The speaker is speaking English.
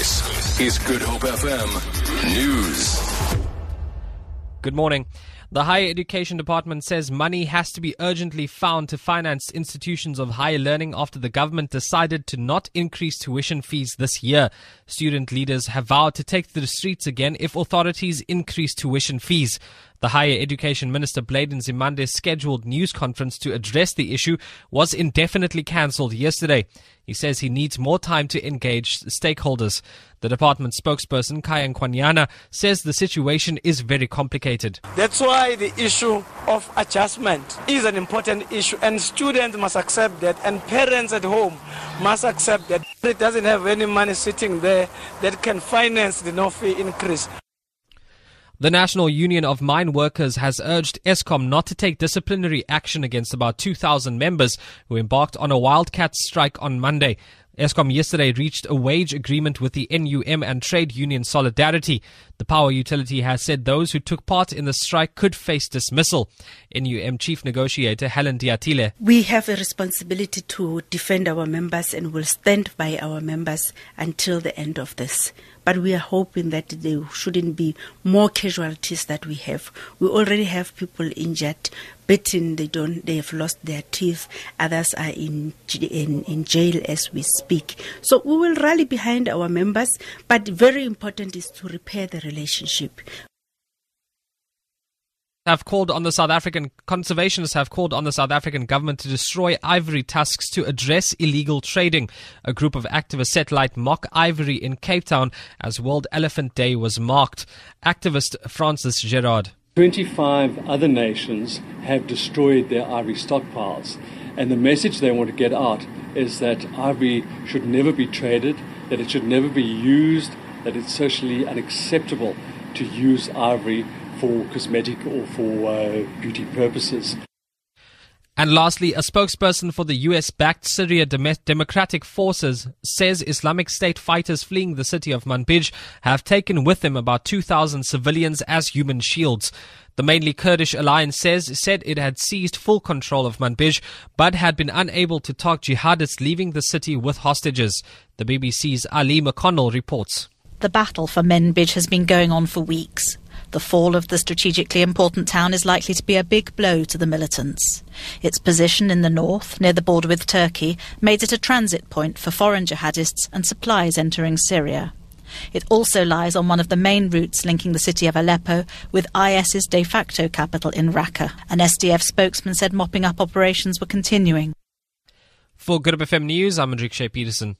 This is Good Hope FM News. Good morning. The Higher Education Department says money has to be urgently found to finance institutions of higher learning after the government decided to not increase tuition fees this year. Student leaders have vowed to take to the streets again if authorities increase tuition fees. The Higher Education Minister Blade Nzimande's scheduled news conference to address the issue was indefinitely cancelled yesterday. He says he needs more time to engage stakeholders. The department spokesperson, Khaya Nkwanyana, says the situation is very complicated. That's why the issue of adjustment is an important issue, and students must accept that, and parents at home must accept that. It doesn't have any money sitting there that can finance the no fee increase. The National Union of Mine Workers has urged Eskom not to take disciplinary action against about 2,000 members who embarked on a wildcat strike on Monday. Eskom yesterday reached a wage agreement with the NUM and trade union Solidarity. The power utility has said those who took part in the strike could face dismissal. NUM chief negotiator Helen Diatile. We have a responsibility to defend our members and will stand by our members until the end of this. But we are hoping that there shouldn't be more casualties that we have. We already have people injured, bitten, they don't they have lost their teeth, others are in in, in jail as we speak. So we will rally behind our members, but very important is to repair the relationship have called on the South African conservationists have called on the South African government to destroy ivory tusks to address illegal trading. A group of activists set light mock ivory in Cape Town as World Elephant Day was marked. Activist Francis Gerard. 25 other nations have destroyed their ivory stockpiles. And the message they want to get out is that ivory should never be traded, that it should never be used, that it's socially unacceptable to use ivory for cosmetic or for uh, beauty purposes. And lastly, a spokesperson for the US backed Syria Dem- Democratic Forces says Islamic State fighters fleeing the city of Manbij have taken with them about 2,000 civilians as human shields. The mainly Kurdish alliance says said it had seized full control of Manbij, but had been unable to talk jihadists leaving the city with hostages. The BBC's Ali McConnell reports. The battle for Manbij has been going on for weeks. The fall of the strategically important town is likely to be a big blow to the militants. Its position in the north, near the border with Turkey, made it a transit point for foreign jihadists and supplies entering Syria. It also lies on one of the main routes linking the city of Aleppo with IS's de facto capital in Raqqa. An SDF spokesman said mopping up operations were continuing. For Good FM News, I'm Enrique Peterson.